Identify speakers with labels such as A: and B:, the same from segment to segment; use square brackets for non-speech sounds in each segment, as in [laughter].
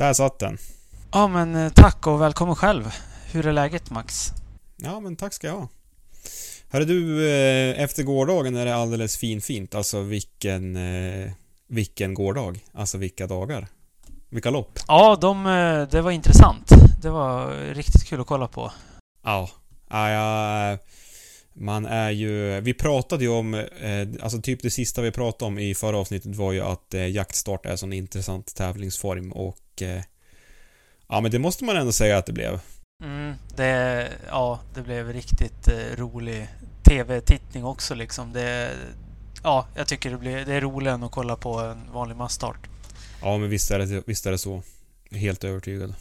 A: Där satt den.
B: Ja men eh, tack och välkommen själv. Hur är läget Max?
A: Ja, men tack ska jag ha. Hörru du, eh, efter gårdagen är det alldeles finfint. Alltså vilken... eh, Vilken gårdag. Alltså vilka dagar. Vilka lopp.
B: Ja, de, det var intressant. Det var riktigt kul att kolla på.
A: Ja. ja, man är ju... Vi pratade ju om... Alltså typ det sista vi pratade om i förra avsnittet var ju att jaktstart är en sån intressant tävlingsform och... eh, Ja, men det måste man ändå säga att det blev.
B: Mm, det, ja, det blev riktigt eh, rolig TV-tittning också liksom. Det, ja, jag tycker det, blir, det är roligare än att kolla på en vanlig masstart.
A: Ja, men visst är det, visst är det så. Helt övertygad.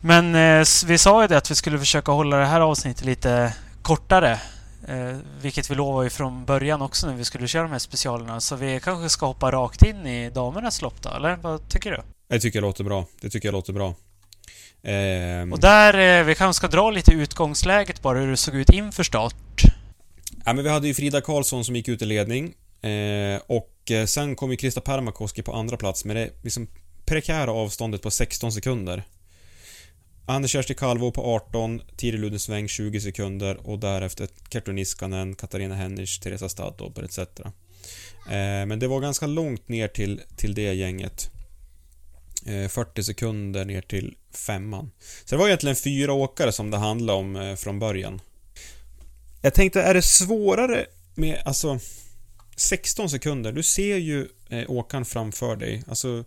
B: Men eh, vi sa ju det att vi skulle försöka hålla det här avsnittet lite kortare. Eh, vilket vi lovade ju från början också när vi skulle köra de här specialerna. Så vi kanske ska hoppa rakt in i damernas lopp då, eller? Vad tycker du?
A: Det tycker jag låter bra. Det tycker jag låter bra. Ehm,
B: Och där, eh, vi kanske ska dra lite utgångsläget bara, hur det såg ut inför start.
A: ja, men vi hade ju Frida Karlsson som gick ut i ledning. Eh, och eh, sen kom ju Krista Permakoski på andra plats med det liksom prekära avståndet på 16 sekunder. Anders Kersti Kalvo på 18, Tiri Ludensväng 20 sekunder och därefter Kerttu Niskanen, Katarina Hennisch, Teresa Staddober etc. Eh, men det var ganska långt ner till, till det gänget. Eh, 40 sekunder ner till femman. Så det var egentligen fyra åkare som det handlade om eh, från början. Jag tänkte, är det svårare med, alltså 16 sekunder, du ser ju eh, åkaren framför dig. Alltså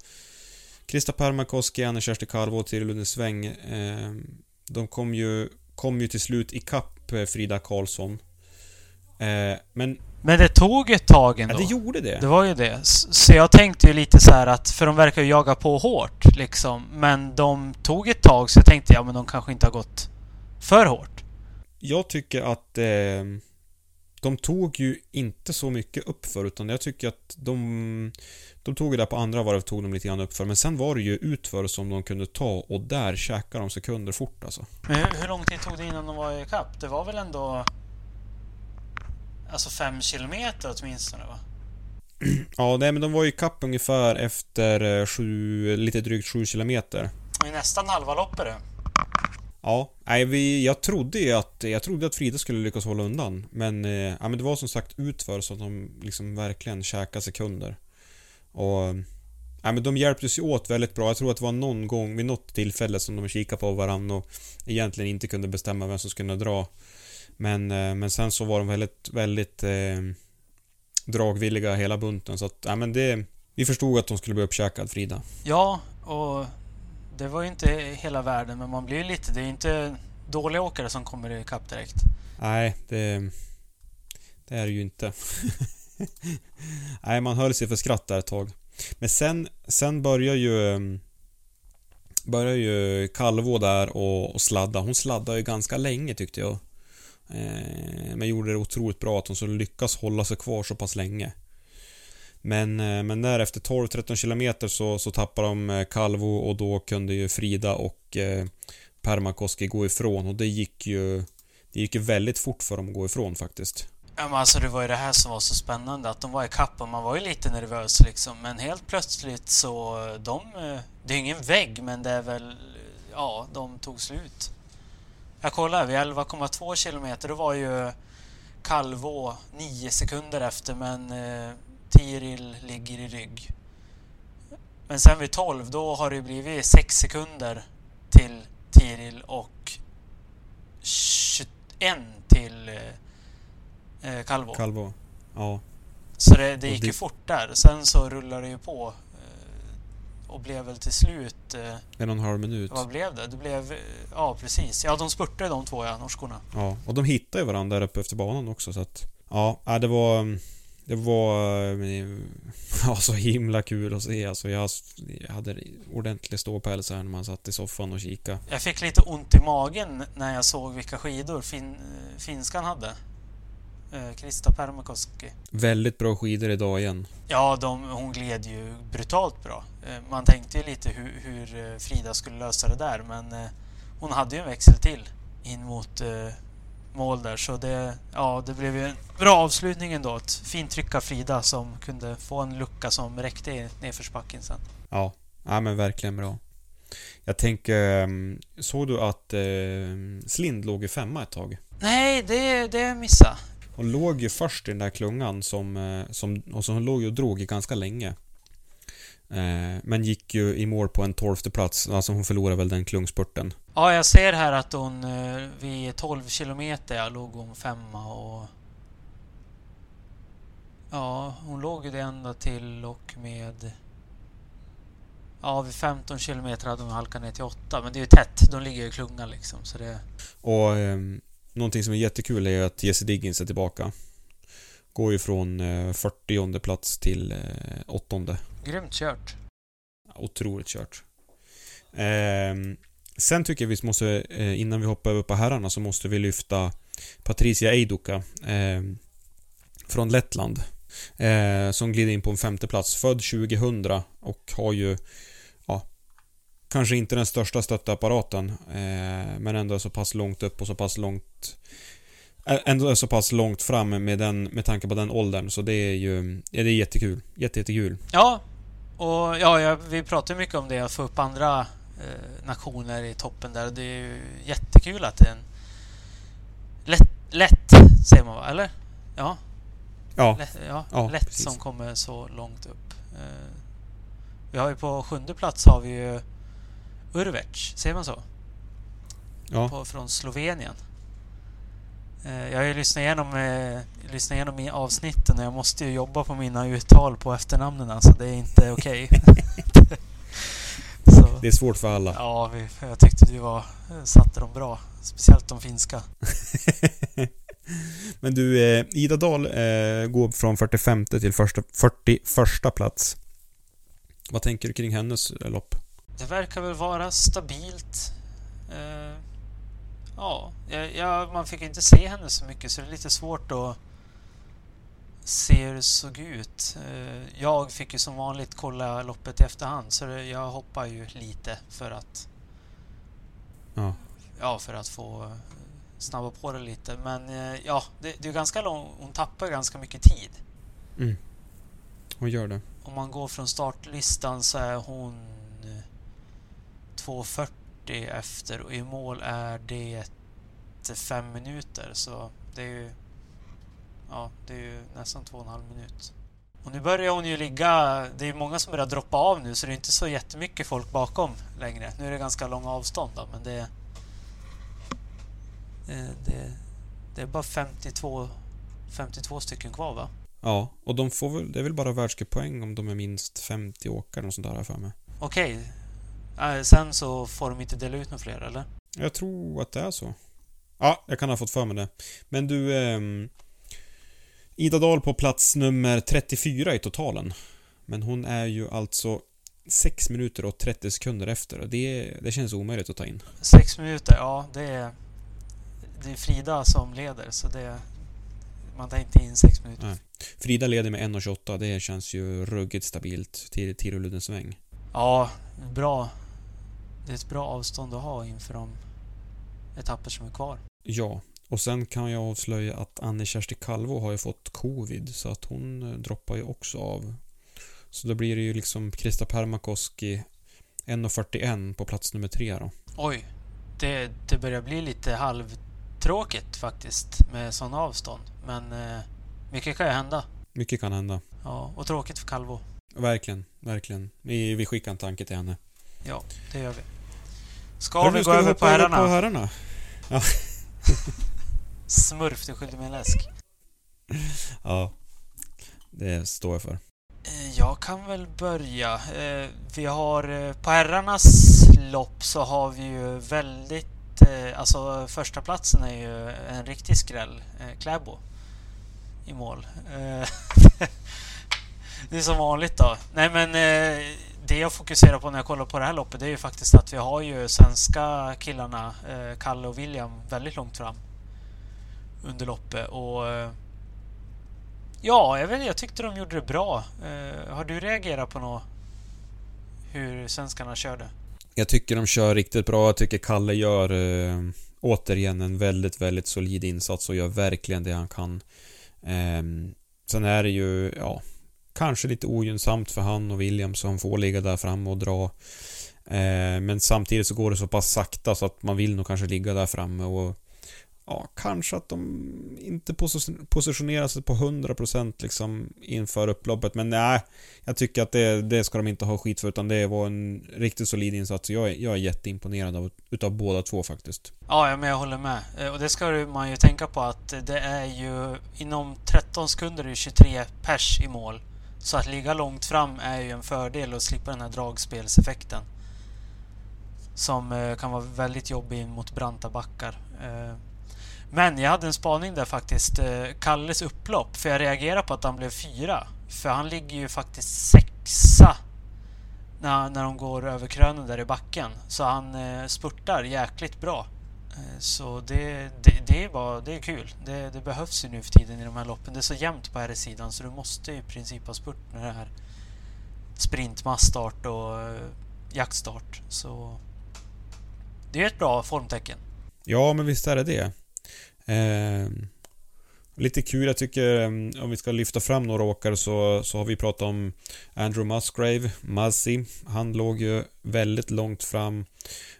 A: Krista Permakoski, Anna-Kersti Kalvo och Tiril Ludensväng eh, De kom ju, kom ju till slut ikapp eh, Frida Karlsson. Eh, men
B: men det tog ett tag ändå.
A: ja, det gjorde det.
B: Det var ju det. Så jag tänkte ju lite så här att, för de verkar ju jaga på hårt liksom. Men de tog ett tag så jag tänkte, ja men de kanske inte har gått för hårt.
A: Jag tycker att eh, de tog ju inte så mycket uppför utan jag tycker att de de tog ju där på andra varv tog de lite grann uppför men sen var det ju utför som de kunde ta och där käkade de sekunder fort alltså.
B: Men hur, hur lång tid tog det innan de var i kapp? Det var väl ändå... Alltså fem kilometer åtminstone va?
A: Ja, nej men de var ju kapp ungefär efter eh, sju, lite drygt sju kilometer.
B: Det är nästan halva loppet det.
A: Ja, nej vi, jag trodde ju att, jag trodde att Frida skulle lyckas hålla undan. Men, eh, ja, men det var som sagt utför så att de liksom verkligen käkade sekunder. Och, ja men de hjälptes ju åt väldigt bra. Jag tror att det var någon gång, vid något tillfälle som de kikade på varandra och egentligen inte kunde bestämma vem som skulle dra. Men, eh, men sen så var de väldigt, väldigt eh, dragvilliga hela bunten så att, ja men det... Vi förstod att de skulle bli uppkäkad, Frida.
B: Ja, och det var ju inte hela världen men man blir ju lite... Det är ju inte dåliga åkare som kommer i kapp direkt.
A: Nej, det... Det är det ju inte. [laughs] Nej, man höll sig för skratt där ett tag. Men sen, sen börjar ju... Börjar ju Calvo där och, och sladda. Hon sladdade ju ganska länge tyckte jag. Eh, men gjorde det otroligt bra att hon så lyckas hålla sig kvar så pass länge. Men, eh, men där efter 12-13 km så, så tappade de eh, Kalvo och då kunde ju Frida och eh, Permakoski gå ifrån och det gick ju... Det gick ju väldigt fort för dem att gå ifrån faktiskt.
B: Ja, men alltså det var ju det här som var så spännande, att de var i kapp och man var ju lite nervös liksom. Men helt plötsligt så, de... Det är ju ingen vägg, men det är väl... Ja, de tog slut. Jag kollar, vid 11,2 kilometer, då var ju Calvo 9 sekunder efter, men eh, Tiril ligger i rygg. Men sen vid 12, då har det blivit 6 sekunder till Tiril och 21 till eh, eh, Calvo.
A: Calvo. Ja.
B: Så det, det gick
A: det-
B: ju fort där. Sen så rullade det ju på. Och blev väl till slut... eh,
A: En och en halv minut.
B: Vad blev det? Det blev... eh, Ja, precis. Ja, de spurtade de två, ja, norskorna.
A: Ja, och de hittade ju varandra där uppe efter banan också så att... Ja, ja, det var... Det var... eh, [laughs] Ja, så himla kul att se alltså. Jag, jag hade ordentlig ståpäls här när man satt i soffan och kika.
B: Jag fick lite ont i magen när jag såg vilka skidor fin, finskan hade. Eh, Krista Permakoski.
A: Väldigt bra skidor idag igen.
B: Ja, de, hon gled ju brutalt bra. Eh, Man tänkte ju lite hur, hur eh, Frida skulle lösa det där, men hon hade ju en växel till in mot mål där, så det, ja, det blev ju en bra avslutning ändå. Ett fint tryck av Frida som kunde få en lucka som räckte i nedförsbacken sen.
A: Ja, ja men verkligen bra. Jag tänker... ehm, Såg du att eh, Slind låg i femma ett tag?
B: Nej, det, det missade.
A: Hon låg ju först i den där klungan som... eh, som och så hon låg ju och drog i ganska länge. Eh, men gick ju i mål på en tolfte plats. Alltså hon förlorade väl den klungspurten.
B: Ja, jag ser här att hon eh, vid 12 kilometer ja, låg hon femma och... Ja, hon låg ju det ända till och med... Ja, vid 15 kilometer hade hon halkat ner till 8, men det är ju tätt. De ligger ju i klungan liksom, så det...
A: Och eh, någonting som är jättekul är att Jesse Diggins är tillbaka. Går ju från eh, 40 plats till eh, åttonde.
B: Grymt kört.
A: Otroligt kört. Eh, sen tycker jag vi måste, eh, innan vi hoppar över på herrarna, så måste vi lyfta Patricia Eiduka eh, från Lettland. Eh, som glider in på en femte plats Född 2000 och har ju kanske inte den största stöttapparaten eh, men ändå så pass långt upp och så pass långt Ändå är så pass långt fram med, den, med tanke på den åldern så det är ju ja, det är jättekul. Jätte, jättekul.
B: Ja, och ja, ja, vi pratar mycket om det, att få upp andra eh, nationer i toppen där. Det är ju jättekul att det är en lätt, lätt säger man va? Eller? Ja,
A: Ja,
B: lätt, ja,
A: Ja,
B: lätt
A: precis.
B: som kommer så långt upp. Eh, vi har ju på sjunde plats har vi ju Urvec, säger man så?
A: ja.
B: På, från Slovenien. Eh, jag har ju lyssnat igenom, eh, lyssnat igenom i avsnitten och jag måste ju jobba på mina uttal på efternamnen så det är inte okej. [laughs] Så,
A: Det är svårt för alla.
B: ja, vi, jag tyckte du var, satte dem bra. Speciellt de finska. [laughs]
A: Men du, eh, Ida Dahl eh, går från 45 till första, 41 plats. Vad tänker du kring hennes eh, lopp?
B: Det verkar väl vara stabilt. Eh, ja, jag, man fick inte se henne så mycket så det är lite svårt att se hur det såg ut. Eh, jag fick ju som vanligt kolla loppet i efterhand så det, jag hoppar ju lite för att
A: Ja.
B: ja, för att få eh, snabba på det lite. Men eh, ja, det, det är ganska långt. Hon tappar ganska mycket tid.
A: Mm. Hon gör det.
B: Om man går från startlistan så är hon 2.40 efter och i mål är det fem minuter. Så det är ju, ja, det är ju nästan två och en halv minut. Och nu börjar hon ju ligga... Det är många som börjar droppa av nu så det är inte så jättemycket folk bakom längre. Nu är det ganska långa avstånd då, men det... Det, det, det är bara 52, 52 stycken kvar va?
A: Ja, och de får väl, det är väl bara världscuppoäng om de är minst 50 åkare och sånt där jag för mig.
B: Okej. Eh, sen så får de inte dela ut några fler, eller?
A: Jag tror att det är så. Ja, jag kan ha fått för mig det. Men du... ehm, Ida Dahl på plats nummer 34 i totalen. Men hon är ju alltså 6 minuter och 30 sekunder efter det, det känns omöjligt att ta in.
B: Sex minuter, ja det är... Det är Frida som leder så det... Man tar inte in sex minuter.
A: Nej. Frida leder med 1.28, det känns ju ruggigt stabilt till Tiroludens sväng.
B: Ja, bra. Det är ett bra avstånd att ha inför de etapper som är kvar.
A: Ja, och sen kan jag avslöja att Anne-Kersti Kalvo har ju fått covid så att hon eh, droppar ju också av. Så då blir det ju liksom Krista Permakoski 1.41 på plats nummer tre då.
B: Oj, det, det börjar bli lite halvtråkigt faktiskt med sådana avstånd. Men eh, mycket kan ju hända.
A: Mycket kan hända.
B: Ja, och tråkigt för Calvo.
A: Verkligen, verkligen. Vi, vi skickar en tanke till henne.
B: Ja, det gör vi. Ska
A: Hörru,
B: vi gå över på herrarna?
A: på herrarna? [laughs]
B: Smurf, du skyller mig en läsk.
A: Ja. Det står jag för.
B: Eh, Jag kan väl börja. Eh, Vi har eh, på herrarnas lopp så har vi ju väldigt... Alltså första platsen är ju en riktig skräll. Kläbo i mål. [laughs] Det är som vanligt då. Nej men det jag fokuserar på när jag kollar på det här loppet det är ju faktiskt att vi har ju svenska killarna eh, Kalle och William väldigt långt fram under loppet och eh, Ja, jag, vet, jag tyckte de gjorde det bra. Eh, har du reagerat på något? Hur svenskarna körde?
A: Jag tycker de kör riktigt bra. Jag tycker Kalle gör eh, återigen en väldigt, väldigt solid insats och gör verkligen det han kan. Eh, sen är det ju, ja, kanske lite ogynnsamt för han och William som får ligga där framme och dra. Eh, men samtidigt så går det så pass sakta så att man vill nog kanske ligga där framme och ja, kanske att de inte positionerar sig på 100% liksom inför upploppet. Men nej, jag tycker att det, det ska de inte ha skit för utan det var en riktigt solid insats. Jag är, jag är jätteimponerad av, utav båda två faktiskt.
B: Ja, men jag håller med. Eh, och det ska man ju tänka på att det är ju inom 13 sekunder är det 23 pers i mål. Så att ligga långt fram är ju en fördel och slippa den här dragspelseffekten. Som eh, kan vara väldigt jobbig mot branta backar. Eh, men jag hade en spaning där faktiskt. Eh, Kalles upplopp. För jag reagerar på att han blev fyra. För han ligger ju faktiskt sexa när, när de går över krönen där i backen. Så han spurtar jäkligt bra. Eh, så det, det, det, är bara, det är kul. Det, det behövs ju nu för tiden i de här loppen. Det är så jämnt på här sidan så du måste i princip ha spurt när det är sprint, massstart och eh, jaktstart. Så det är ett bra formtecken.
A: Ja, men visst är det det. Eh, lite kul, jag tycker ehm, om vi ska lyfta fram några åkare så, så har vi pratat om Andrew Musgrave, Muzzy. Han låg ju väldigt långt fram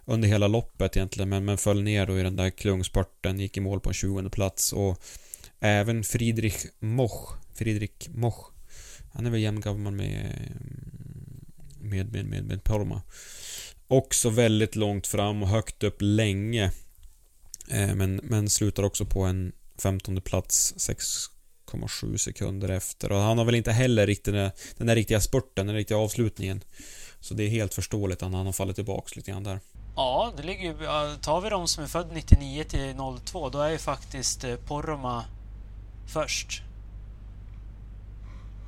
A: under hela loppet egentligen men, men föll ner då i den där klungspurten, gick i mål på en 20 plats och även Friedrich Moch, Friedrich Moch, han är väl jämngammal med med, med, med, med Porma. Också väldigt långt fram och högt upp länge. Eh, men, men slutar också på en 15 plats 6,7 sekunder efter. Och han har väl inte heller riktigt den, den där riktiga spurten, den riktiga avslutningen. Så det är helt förståeligt att han har fallit tillbaks lite grann där.
B: Ja, det ligger ju... Tar vi de som är född 99 till 02 då är ju faktiskt eh, Poroma först.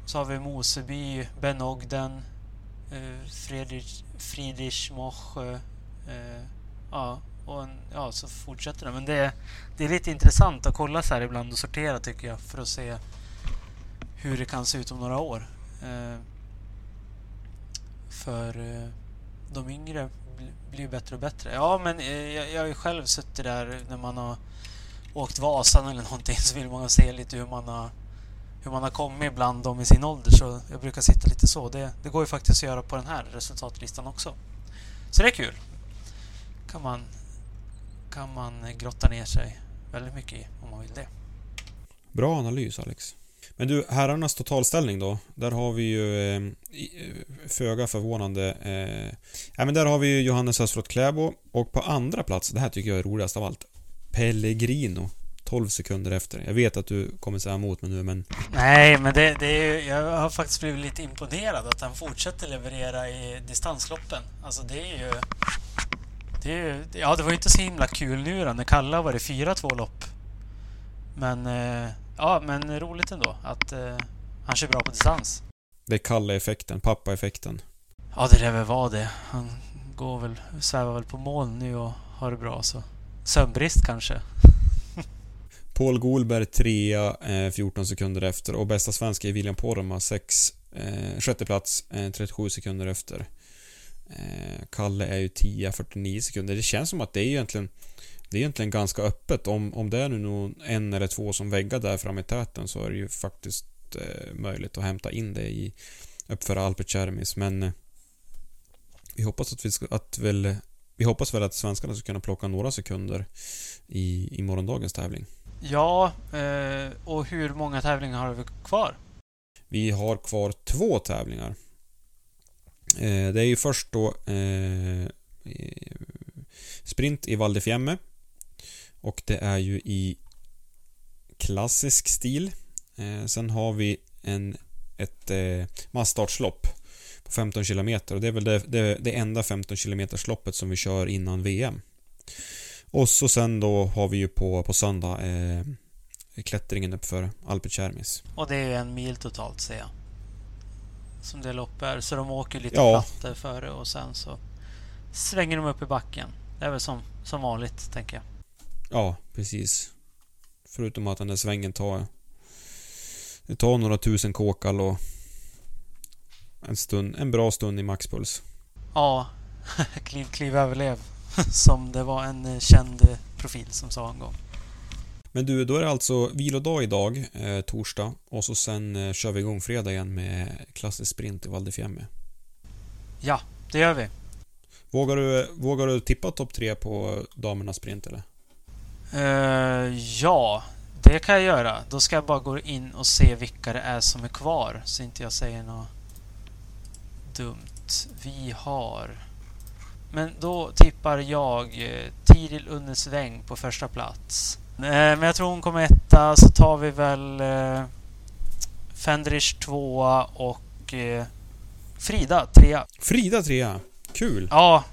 B: Så har vi Moseby, Ben Ogden, eh, Friedrich, Friedrich Moch. Eh, ja, och en, ja, så fortsätter det. Men det, det är lite intressant att kolla så här ibland och sortera tycker jag för att se hur det kan se ut om några år. För de yngre blir bättre och bättre. Ja, men eh, jag, jag har ju själv suttit där när man har åkt Vasan eller någonting så vill man se lite hur man har hur man har kommit bland dem i sin ålder så jag brukar sitta lite så. Det, det går ju faktiskt att göra på den här resultatlistan också. Så det är kul. Kan man, kan man grotta ner sig väldigt mycket i om man vill det.
A: Bra analys Alex. Men du, herrarnas totalställning då? Där har vi ju eh, eh, föga förvånande eh, ja, men där har vi ju Johannes Östroth Kläbo och på andra plats, det här tycker jag är roligast av allt, Pellegrino. 12 sekunder efter. Jag vet att du kommer säga emot mig nu men
B: Nej, men det, det är ju, jag har faktiskt blivit lite imponerad att han fortsätter leverera i distansloppen. Alltså det är ju... Det är ju ja, det var ju inte så himla kul nu då, när Kalle var det 4-2 lopp. Men... eh, Ja, men roligt ändå att eh, han kör bra på distans.
A: Det är Kalle-effekten, pappa-effekten.
B: Ja, det lär väl vara det. Han går väl, svävar väl på moln nu och har det bra så. Sömnbrist kanske? [laughs]
A: Paul Golberg trea, eh, 14 sekunder efter och bästa svenska är William Poromaa, sex, eh, sjätte plats, eh, 37 sekunder efter. Eh, Kalle är ju 10, 49 sekunder. Det känns som att det är egentligen det är egentligen ganska öppet. Om, om det är nu någon, en eller två som väggar där framme i täten så är det ju faktiskt eh, möjligt att hämta in det i uppför Alpeciermis. Men eh, vi hoppas att vi ska, att väl vi hoppas väl att svenskarna ska kunna plocka några sekunder i, i morgondagens tävling.
B: Ja, eh, och hur många tävlingar har vi kvar?
A: Vi har kvar två tävlingar. Eh, det är ju först då eh, sprint i Val di Fiemme. Och det är ju i klassisk stil. Eh, sen har vi en, ett eh, massstartslopp på 15 km och det är väl det, det, det enda 15 km loppet som vi kör innan VM. Och så sen då har vi ju på, på söndag eh, klättringen uppför Alpeciermis.
B: Och det är ju en mil totalt ser jag. Som det lopp är. Så de åker lite
A: Ja.
B: plattor före och sen så svänger de upp i backen. Det är väl som, som vanligt, tänker jag.
A: Ja, precis. Förutom att den där svängen tar... Det tar några tusen kåkal och en stund, en bra stund i maxpuls.
B: Ja, [laughs] kliv, kliv, överlev. [laughs] Som det var en eh, känd eh, profil som sa en gång.
A: Men du, då är det alltså vilodag idag, eh, torsdag, och så sen eh, kör vi igång fredag igen med klassisk sprint i Val.
B: Ja, det gör vi.
A: Vågar du, vågar du tippa topp tre på damernas sprint eller?
B: Eh, ja, det kan jag göra. Då ska jag bara gå in och se vilka det är som är kvar. Så inte jag säger något dumt. Vi har... Men då tippar jag eh, Tiril Unnesväng på första plats. Eh, men jag tror hon kommer etta. Så tar vi väl eh, Fendrich tvåa och Frida trea.
A: Frida trea. Kul!
B: Ja,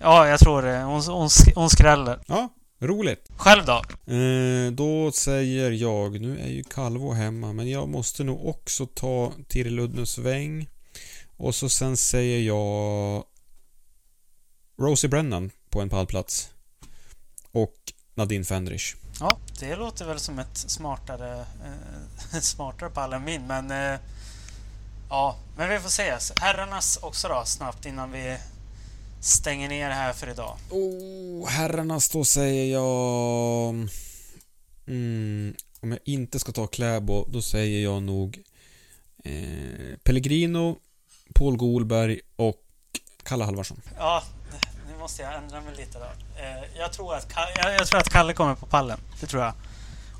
B: ja jag tror det. Hon, hon, hon skräller.
A: Ja, roligt.
B: Själv då?
A: Eh, då säger jag, nu är ju Calvo hemma, men jag måste nog också ta Tiril Udnesväng. Och så sen säger jag Rosie Brennan på en pallplats. Och Nadine Fendrich.
B: Ja, det låter väl som ett smartare, eh, [laughs] smartare pall än min, men... Eh, ja, men vi får se. Herrarnas också då, snabbt innan vi stänger ner här för idag.
A: Oh, herrarnas då säger jag... Mm, om jag inte ska ta Kläbo, då säger jag nog eh, Pellegrino, Paul Golberg och Kalle Halvarsson.
B: Ja, nu måste jag ändra mig lite då. Eh, jag, tror att, jag, jag tror att Kalle kommer på pallen, det tror jag.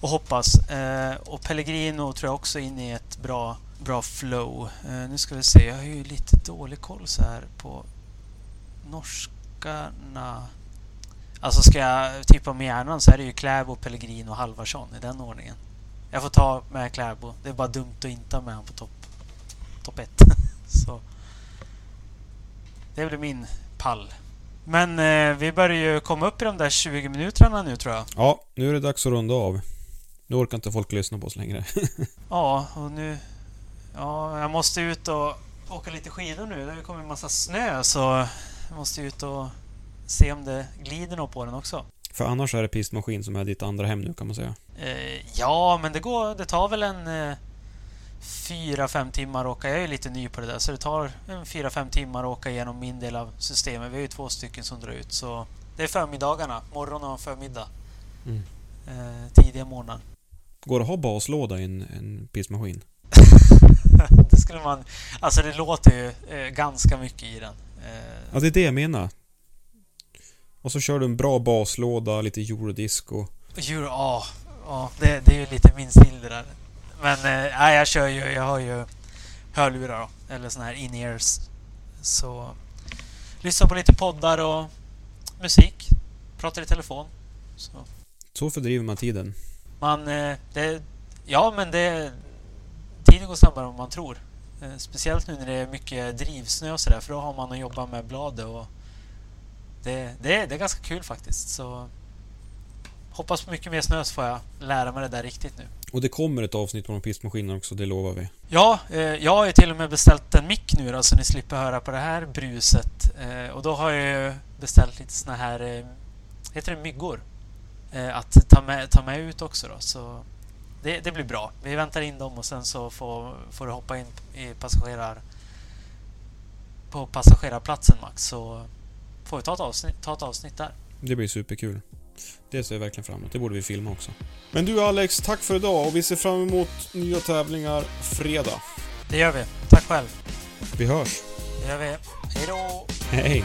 B: Och hoppas. Eh, och Pellegrino tror jag också in i ett bra, bra flow. Eh, nu ska vi se, jag har ju lite dålig koll så här på norskarna. Alltså ska jag tippa med hjärnan så är det ju Kläbo, Pellegrino och Halvarsson i den ordningen. Jag får ta med Kläbo. Det är bara dumt att inte ha med honom på topp top ett. [laughs] så. Det blir min pall. Men eh, vi börjar ju komma upp i de där 20 minuterna nu tror jag.
A: Ja, nu är det dags att runda av. Nu orkar inte folk lyssna på oss längre. [laughs]
B: Ja, och nu... Ja, jag måste ut och åka lite skidor nu. Det har ju kommit en massa snö så jag måste ut och se om det glider något på den också.
A: För annars är det pistmaskin som är ditt andra hem nu kan man säga.
B: Eh, ja, men det går. Det tar väl en eh, fyra, fem timmar att åka. Jag är lite ny på det där, så det tar en fyra, fem timmar att åka igenom min del av systemet. Vi är ju två stycken som drar ut, så det är förmiddagarna. Morgon och förmiddag.
A: Mm.
B: Eh, tidiga morgnar.
A: Går det att ha baslåda i en, en pistmaskin? [laughs]
B: det skulle man... Alltså det låter ju eh, ganska mycket i den. Eh,
A: Ja, det är det jag menar. Och så kör du en bra baslåda, lite eurodisco.
B: Euro, ja, ja det, det är ju lite min stil det där. Men eh, jag kör ju, jag har ju hörlurar då, eller såna här in-ears. Så lyssna på lite poddar och musik. Pratar i telefon. Så
A: Så fördriver man tiden.
B: man, eh, det, ja men det, tiden går snabbare än man tror. Eh, Speciellt nu när det är mycket drivsnö och sådär, för då har man att jobba med bladet och det, det, det är ganska kul faktiskt. Så hoppas på mycket mer snö så får jag lära mig det där riktigt nu.
A: Och det kommer ett avsnitt om pistmaskinen också, det lovar vi.
B: Ja, eh, jag har ju till och med beställt en mick nu då, så ni slipper höra på det här bruset. Eh, och då har jag beställt lite såna här, eh, heter det myggor? Eh, att ta med, ta med ut också då. Så det, det, blir bra. Vi väntar in dem och sen så får, får du hoppa in i passagerar på passagerarplatsen Max. Så får vi ta ett avsnitt, ta ett avsnitt där.
A: Det blir superkul. Det ser jag verkligen fram emot. Det borde vi filma också. Men du Alex, tack för idag och vi ser fram emot nya tävlingar fredag.
B: Det gör vi. Tack själv.
A: Vi hörs.
B: Det gör vi. Hej då!
A: Hej!